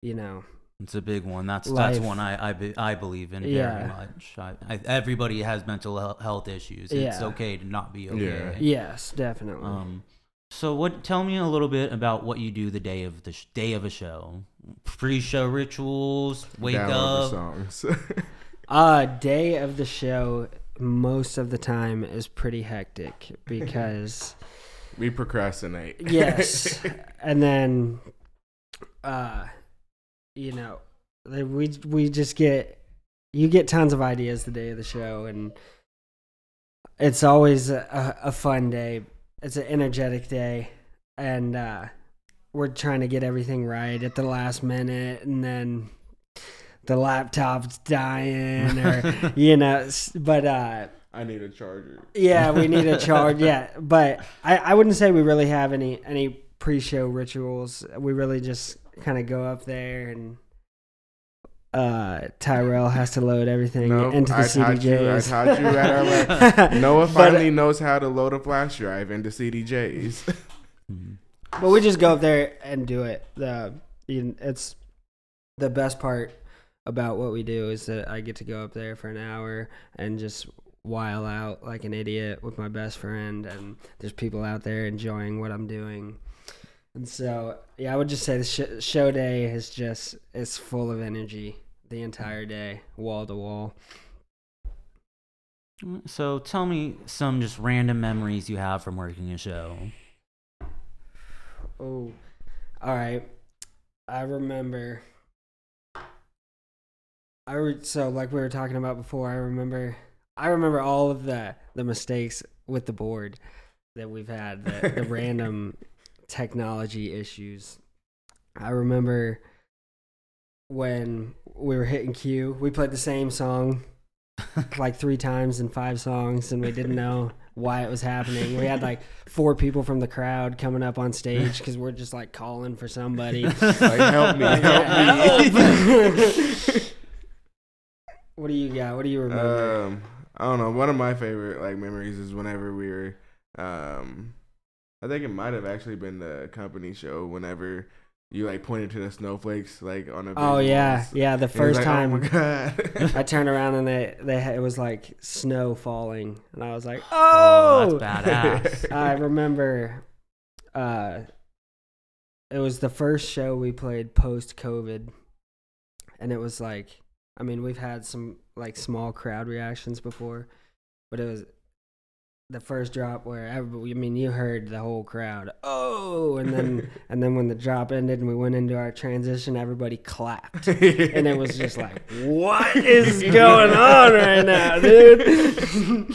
you know, It's a big one. That's Life. that's one I I, be, I believe in very Yeah. much. I, I, everybody has mental health issues. It's Yeah. okay to not be okay. yes, definitely. Um, so what? Tell me a little bit about what you do the day of the sh- day of a show. Pre-show rituals. Wake Download up. the songs. uh, day of the show, most of the time is pretty hectic because. we procrastinate. yes and then uh you know we we just get you get tons of ideas the day of the show and it's always a, a fun day it's an energetic day and uh we're trying to get everything right at the last minute and then the laptop's dying or you know but uh I need a charger. yeah, we need a charge. Yeah, but I, I wouldn't say we really have any any pre-show rituals. We really just kind of go up there and uh Tyrell has to load everything No, into the I taught you. I CDJs. taught you at our like, Noah But- finally knows how to load a flash drive into CDJs. But we just go up there and do it. The it's the best part about what we do is that I get to go up there for an hour and just while out like an idiot with my best friend, and there's people out there enjoying what I'm doing. And so, yeah, I would just say the sh- show day is just it's full of energy the entire day, wall to wall. So tell me some just random memories you have from working a show. Oh, all right. I remember. I re- so like we were talking about before. I remember. I remember all of the the mistakes with the board that we've had. The, the random technology issues. I remember when we were hitting Q. We played the same song like three times in five songs, and we didn't know why it was happening. We had like four people from the crowd coming up on stage because we're just like calling for somebody. like, help me, Like, help me. what do you got? What do you remember? Um, I don't know. One of my favorite like memories is whenever we were. Um, I think it might have actually been the Kompany show. Whenever you like pointed to the snowflakes like on the. oh yeah, visuals. yeah. The And it was first like, time Oh my god. I turned around and they they it was like snow falling, and I was like, Oh, oh, that's badass. I remember uh it was the first show we played post COVID and it was like I mean we've had some like small crowd reactions before, but it was the first drop where everybody, I mean, you heard the whole crowd, oh, and then and then when the drop ended and we went into our transition, everybody clapped, and it was just like, what is going on right now, dude?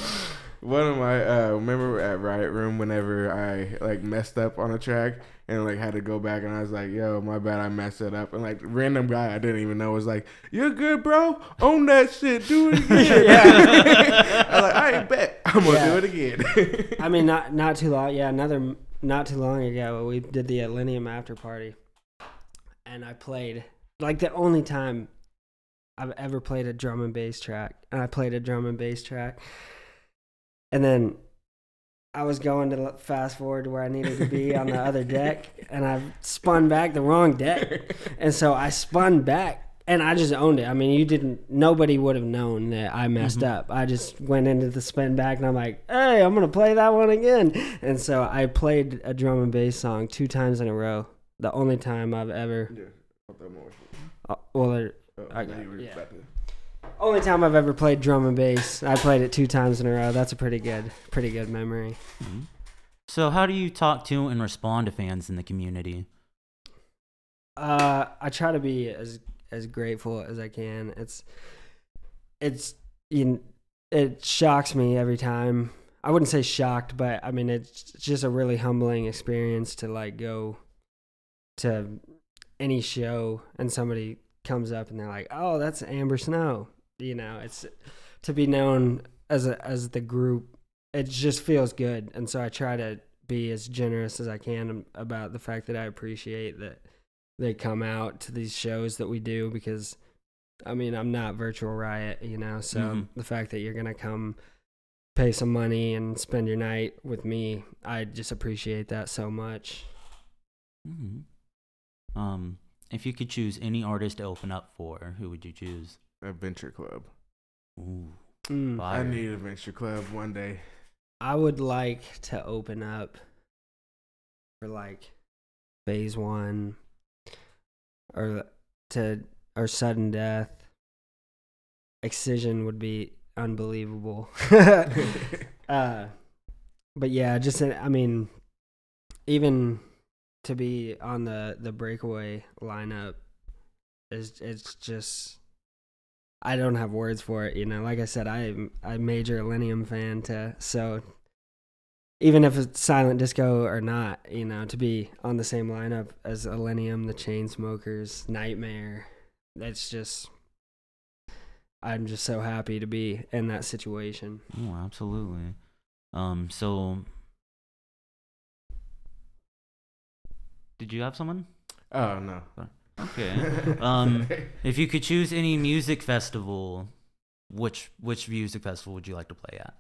One of my uh remember at Riot Room whenever I like messed up on a track and like had to go back and I was like, yo, my bad, I messed it up. And like random guy I didn't even know was like, You're good, bro. Own that shit. Do it again. Yeah. I was like, I bet. I'm gonna Yeah. do it again. I mean, not not too long. Yeah, another not too long ago, we did the Atlinium after party, and I played like the only time I've ever played a drum and bass track, and I played a drum and bass track, and then I was going to fast forward to where I needed to be on the other deck, and I spun back the wrong deck, and so I spun back. And I just owned it. I mean, you didn't. Nobody would have known that I messed Mhm. up. I just went into the spin back, and I'm like, "Hey, I'm gonna play that one again." And so I played a drum and bass song two times in a row. The only time I've ever, Yeah, I'll throw more. uh, well, there- Oh, I no, got you were it, yeah. Only time I've ever played drum and bass. I played it two times in a row. That's a pretty good, pretty good memory. Mhm. So, how do you talk to and respond to fans in the community? Uh, I try to be as as grateful as I can. It's it's you kn- it shocks me every time. I wouldn't say shocked, but I mean it's just a really humbling experience to like go to any show and somebody comes up and they're like, "Oh, that's Amber Snow." You know, it's to be known as a as the group. It just feels good, and so I try to be as generous as I can about the fact that I appreciate that they come out to these shows that we do because I mean I'm not virtual riot, you know. So Mhm. the fact that you're gonna come pay some money and spend your night with me, I just appreciate that so much. Mhm. Um, if you could choose any artist to open up for, who would you choose? Adventure Club. Ooh, Mm. I fire. need Adventure Club one day. I would like to open up for like phase one or to or sudden death. Excision would be unbelievable. uh, but yeah, just I mean, even to be on the the breakaway lineup is it's just I don't have words for it. You know, like I said, I am a major Illenium fan to so even if it's silent disco or not, you know, to be on the same lineup as Illenium, the Chainsmokers, Nightmare, that's just I'm just so happy to be in that situation. Oh, absolutely. Um, so did you have someone? Oh no. Okay. Um, if you could choose any music festival, which which music festival would you like to play at?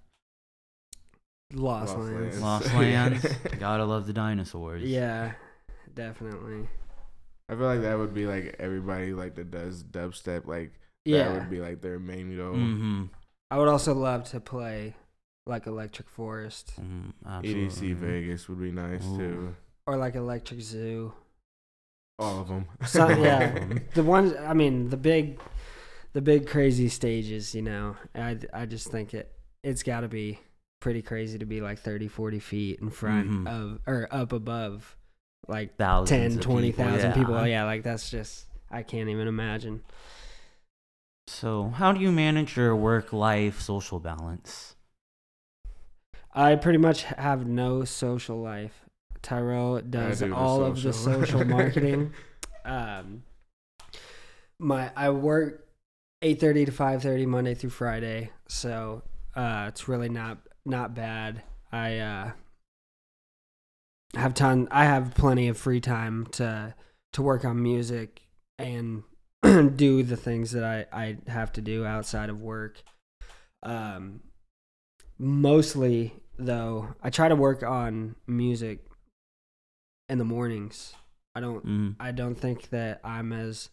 Lost, Lost Lands. Lands. Lost Lands. Gotta love the dinosaurs. Yeah, definitely. I feel like that would be like everybody like that does dubstep. Like that Yeah. would be like their main goal. Mm-hmm. I would also love to play like Electric Forest Mm, EDC absolutely. Vegas would be nice Ooh. too. Or like Electric Zoo. All of them. So, yeah, the ones I mean, the big, the big crazy stages. You know, I I just think it it's got to be pretty crazy to be like 30, 40 feet in front Mhm. of or up above like Thousands 10, 20,000 people, people. yeah. Yeah, like that's just I can't even imagine. So, how do you manage your work life social balance? I pretty much have no social life. Tyrell does do all of the social. social marketing. um, my I work eight thirty to five thirty Monday through Friday, so uh, it's really not not bad. I uh, have ton. I have plenty of free time to to work on music and do the things that I I have to do outside of work. Um, mostly though, I try to work on music in the mornings. I don't Mm, I don't think that I'm as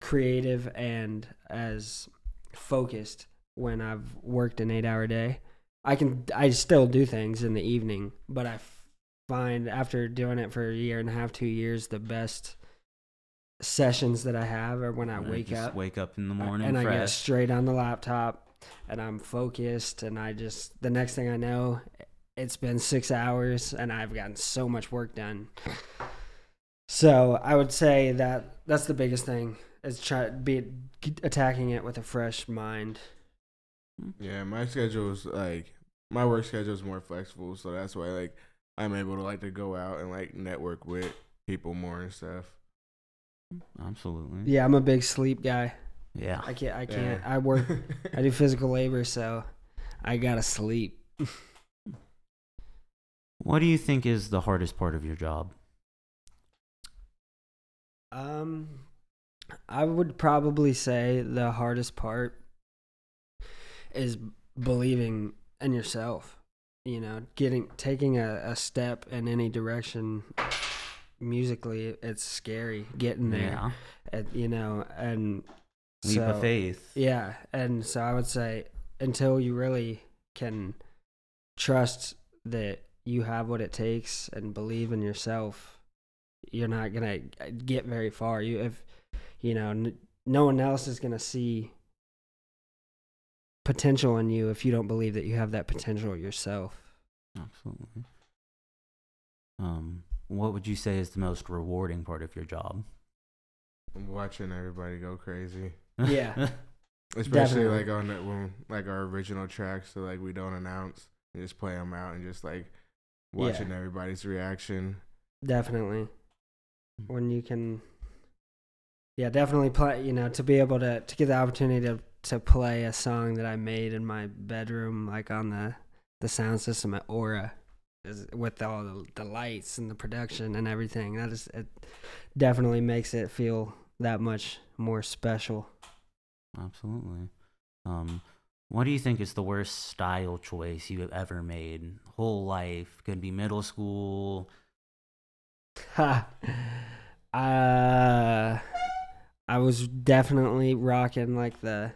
creative and as focused when I've worked an 8-hour day. I can I still do things in the evening, but I f- find after doing it for a year and a half, 2 years the best sessions that I have are when I Uh, wake just up Wake up in the morning and I get straight on the laptop and I'm focused and I just the next thing I know it's been 6 hours and I've gotten so much work done. So, I would say that that's the biggest thing is try be attacking it with a fresh mind. Yeah, my schedule is like my work schedule is more flexible, so that's why like I'm able to like to go out and like network with people more and stuff. Absolutely. Yeah, I'm a big sleep guy. Yeah. I can't I can't I work I do physical labor so I got to sleep. What do you think is the hardest part of your job? Um, I would probably say the hardest part is believing in yourself. You know, getting taking a, a step in any direction musically, it's scary getting there. Yeah. And, you know, and Leap so, of faith. Yeah, and so I would say until you really can trust that you have what it takes and believe in yourself, you're not gonna get very far. You if you know n- no one else is gonna see potential in you if you don't believe that you have that potential yourself. Absolutely. Um, what would you say is the most rewarding part of your job? Watching everybody go crazy, Yeah. especially Definitely. like on that when like our original tracks, so like we don't announce, we just play them out and just like watching everybody's reaction. Definitely. When you can Yeah, definitely play you know, to be able to to get the opportunity to to play a song that I made in my bedroom, like on the the sound system at Aura is with all the, the lights and the production and everything. That is it definitely makes it feel that much more special. Absolutely. Um, what do you think is the worst style choice you have ever made? Whole life could be middle school. Ha. uh, I was definitely rocking like the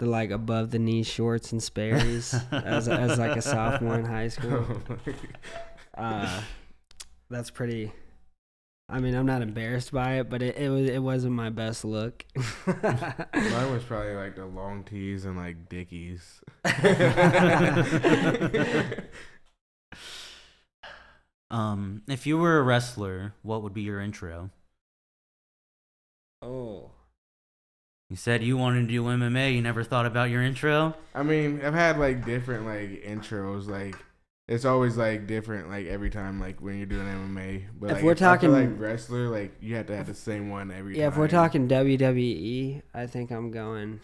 the like above the knee shorts and Sperry's as as like a sophomore in high school. Uh, that's pretty. I mean, I'm not embarrassed by it, but it, it was it wasn't my best look. Mine was probably like the long tees and like Dickies. Um, if you were a wrestler, what would be your intro? oh, You said you wanted to do MMA. You never thought about your intro? I mean, I've had like different like intros. Like it's always like different. Like every time, like when you're doing MMA. But If like, we're I feel talking- like wrestler, like you have to have the same one every yeah. time. If we're talking WWE, I think I'm going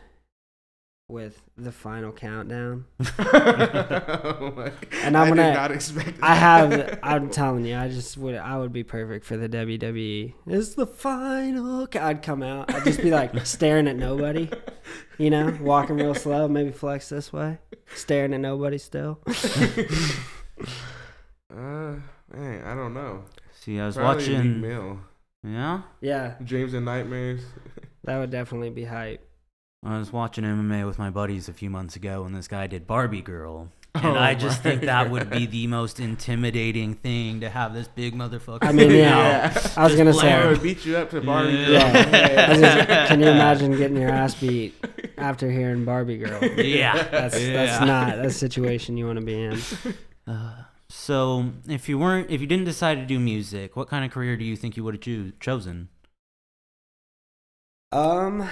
with the final countdown. Oh and And I'm I gonna- did not expect. I have. I'm telling you, I just would. I would be perfect for the WWE. It's the final. I'd come out. I'd just be like staring at nobody. You know, walking real slow. Maybe flex this way, staring at nobody still. Uh, man, I don't know. See, I was Probably watching. Mill, Yeah, Yeah, Dreams and Nightmares. that would definitely be hype. I was watching MMA with my buddies a few months ago, and this guy did Barbie Girl. And Oh I just my think that would be the most intimidating thing to have this big motherfucker. I mean, yeah. Yeah. I was gonna say. I would beat you up to Barbie Yeah. Girl. Yeah. I just- can you imagine getting your ass beat after hearing Barbie Girl? Yeah. That's Yeah. that's not a situation you want to be in. So, if you weren't, if you didn't decide to do music, what kind of career do you think you would have choo- chosen? Um,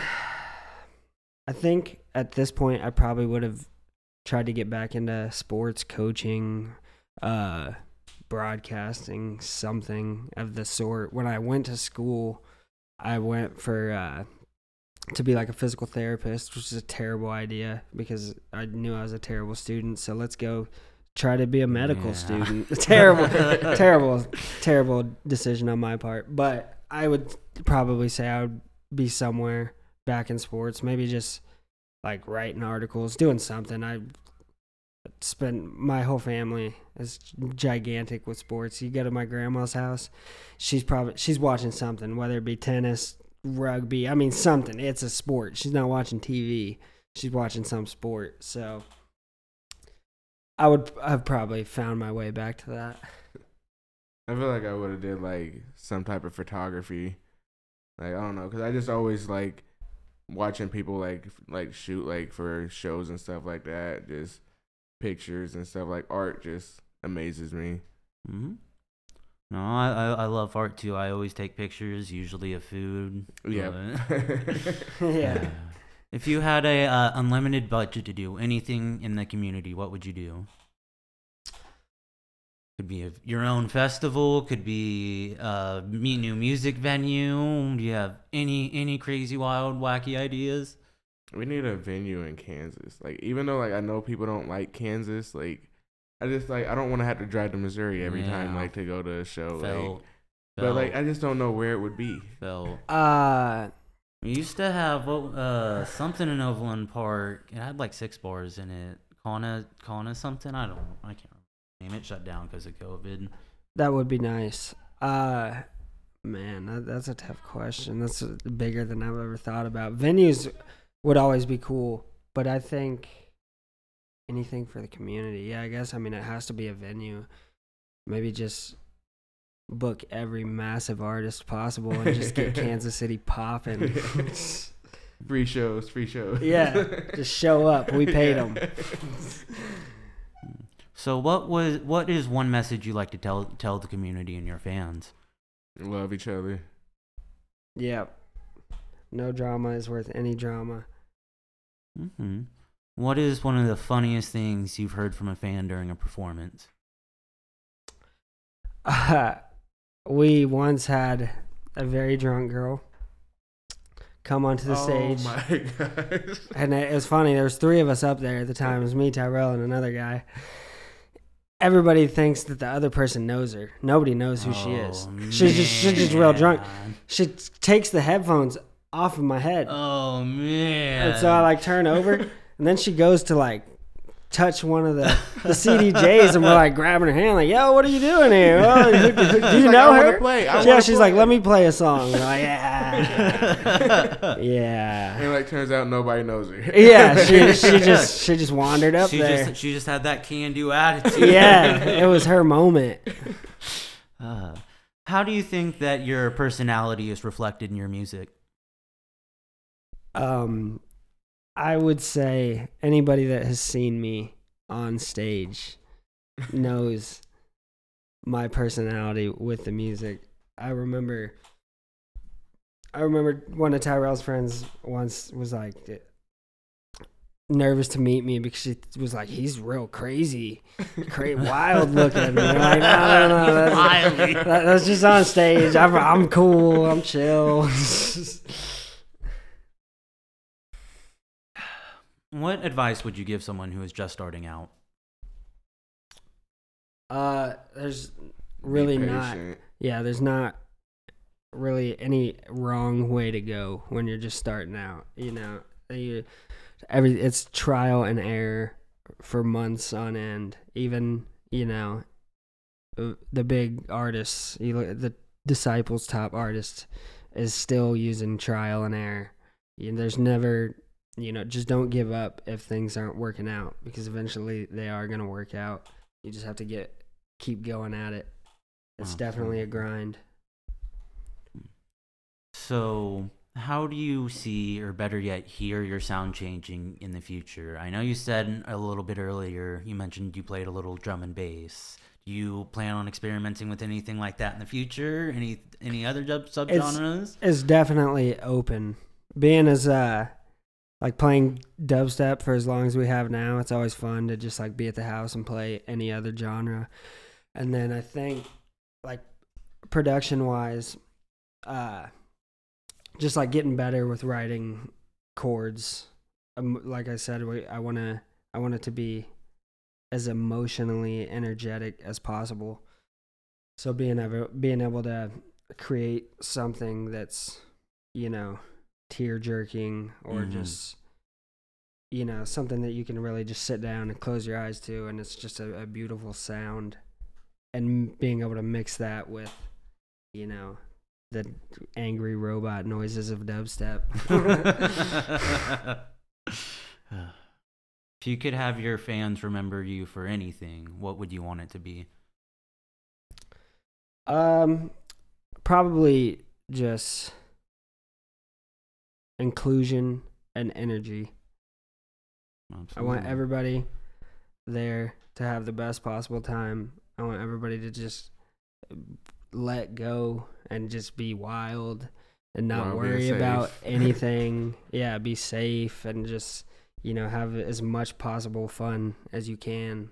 I think at this point I probably would have tried to get back into sports coaching, uh, broadcasting, something of the sort. When I went to school, I went for uh, to be like a physical therapist, which is a terrible idea because I knew I was a terrible student. So let's go try to be a medical Yeah. student. terrible, terrible, terrible decision on my part. But I would probably say I would be somewhere back in sports, maybe just like writing articles, doing something. I spent my whole family is gigantic with sports. You go to my grandma's house, she's probably she's watching something, whether it be tennis, rugby. I mean something. It's a sport. She's not watching TV. She's watching some sport. So I would have probably found my way back to that. I feel like I would have did like some type of photography, Like I don't know, cause I just always like watching people like like shoot like for shows and stuff like that. Just pictures and stuff like art just amazes me. Mm-hmm. No, I, I I love art too. I always take pictures, usually of food. Yeah. yeah. If you had a uh, unlimited budget to do anything in the community, what would you do? Could be a, your own festival. Could be a me new music venue. Do you have any any crazy, wild, wacky ideas? we need a venue in Kansas. Like even though like I know people don't like Kansas, like I just like I don't want to have to drive to Missouri every time like to go to a show. Felt, Like, but like I just don't know where it would be. felt. Uh, We used to have uh, something in Overland Park. It had like six bars in it. Kona, Kona something. I don't. I can't remember. it shut down because of COVID. that would be nice. Uh, man, that, that's a tough question. That's bigger than I've ever thought about. Venues would always be cool, but I think anything for the community. Yeah, I guess. I mean, it has to be a venue. Maybe just book every massive artist possible and just get Kansas City popping. Free shows, free shows. Yeah, just show up. We paid them. So, what was what is one message you like to tell tell the community and your fans? Love each other. yeah. No drama is worth any drama. hmm What is one of the funniest things you've heard from a fan during a performance? We once had a very drunk girl come onto the oh stage. my gosh. And it was funny. There was three of us up there at the time. It was me, Tyrell, and another guy. Everybody thinks that the other person knows her. Nobody knows who she is. Oh, She's just she's just real drunk. She takes the headphones off of my head, Oh man! and so I like turn over, and then she goes to like touch one of the the CDJs, and we're like grabbing her hand, like, "Yo, what are you doing here? Oh, who- who- do you She's like, know her?" play, I yeah, wanna she's like, "Let me play a song." We're like, yeah, yeah. And like turns out nobody knows her. Yeah, she she just she just wandered up she there. just she just had that can do attitude. yeah, it was her moment. Uh, how do you think that your personality is reflected in your music? Um, I would say anybody that has seen me on stage knows my personality with the music. I remember. I remember one of Tyrell's friends once was like nervous to meet me because she was like, "He's real crazy, crazy, wild looking." And I'm like, no, no, no, that's, that- that's just on stage. I'm, I'm cool. I'm chill. What advice would you give someone who is just starting out? uh, there's really not. Yeah, there's not really any wrong way to go when you're just starting out. You know, you, every it's trial and error for months on end. Even you know, uh, the big artists, you look, the Disciple's top artist, is still using trial and error. You know, there's never, you know, just don't give up if things aren't working out because eventually they are gonna work out. You just have to get keep going at it. It's Wow. definitely a grind. So, how do you see, or better yet, hear your sound changing in the future? I know you said a little bit earlier, you mentioned you played a little drum and bass. Do you plan on experimenting with anything like that in the future? Any any other sub subgenres? It's definitely open. Being as uh like playing dubstep for as long as we have now, it's always fun to just like be at the house and play any other genre. And then I think like production wise, uh just like getting better with writing chords. Um, like I said, we, I want to I want it to be as emotionally energetic as possible. So being able being able to create something that's you know tear jerking or Mhm. just you know something that you can really just sit down and close your eyes to and it's just a, a beautiful sound and being able to mix that with you know the angry robot noises of dubstep if you could have your fans remember you for anything, what would you want it to be? um probably just inclusion, and energy. I want everybody there to have the best possible time. I want everybody to just let go and just be wild and not While worry about anything. yeah, be safe and just, you know, have as much possible fun as you can.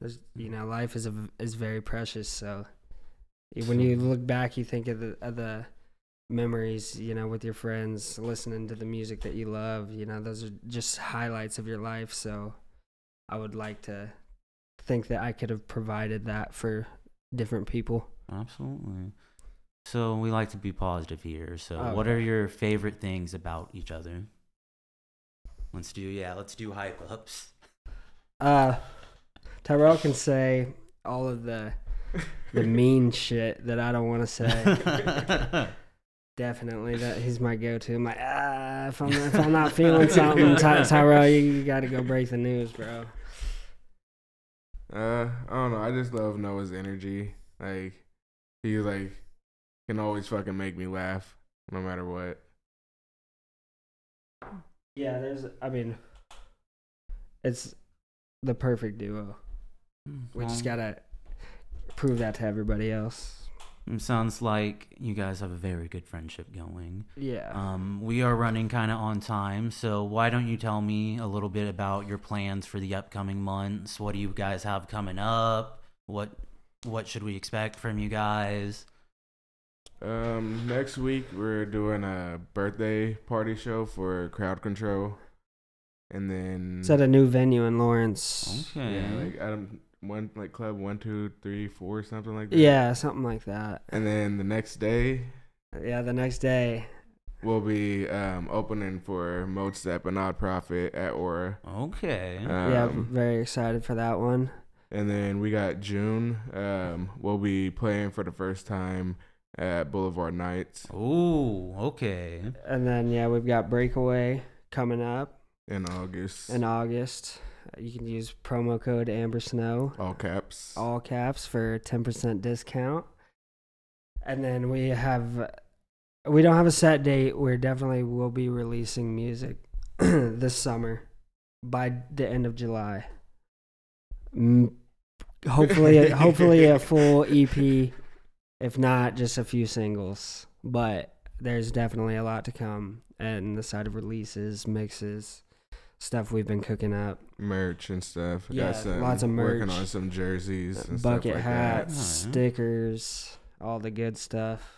There's, you know, life is a, is very precious, so when you look back, you think of the of the memories, you know, with your friends, listening to the music that you love. You know, those are just highlights of your life. So, I would like to think that I could have provided that for different people. Absolutely. So we like to be positive here. So Oh, what are your favorite things about each other? Let's do yeah, let's do hype ups. Uh, Tyrell can say all of the the mean shit that I don't want to say. Definitely, that he's my go-to. I'm like, ah, if I'm if I'm not feeling something, Ty- Tyrell, you, you got to go break the news, bro. Uh, I don't know. I just love Noah's energy. Like he like can always fucking make me laugh no matter what. Yeah, there's. I mean, it's the perfect duo. We just gotta prove that to everybody else. It sounds like you guys have a very good friendship going. Yeah. Um, we are running kind of on time, so why don't you tell me a little bit about your plans for the upcoming months? What do you guys have coming up? What what should we expect from you guys? Um, next week we're doing a birthday party show for crowd control, and then it's at a new venue in Lawrence. Okay. yeah, like Adam one like club one two three four something like that. Yeah, something like that. and then the next day Yeah, the next day. we'll be um opening for Modestep, a nonprofit at Aura. okay. Um, yeah, very excited for that one. And then we got June. Um, we'll be playing for the first time at Boulevard Nights Oh, okay. And then yeah, we've got Breakaway coming up in August. in August. You can use promo code Amber Snow. all caps. all caps for 10% discount. And then we have we don't have a set date. We definitely will be releasing music this summer by the end of July. Hopefully hopefully a full EP if not just a few singles. But there's definitely a lot to come and the side of releases, mixes, stuff we've been cooking up. merch and stuff. Yeah, got some, lots of merch. Working on some jerseys and bucket stuff like hats, Alright. stickers, all the good stuff.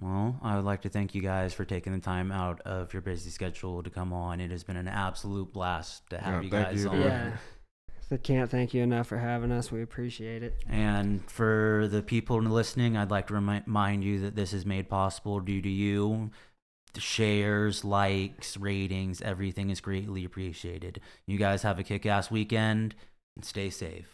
Well, I would like to thank you guys for taking the time out of your busy schedule to come on. It has been an absolute blast to have Yeah, you thank guys you. on. Yeah. I can't thank you enough for having us. We appreciate it. And for the people listening, I'd like to remind you that this is made possible due to you. Shares, likes, ratings, everything is greatly appreciated. You guys have a kick ass weekend and stay safe.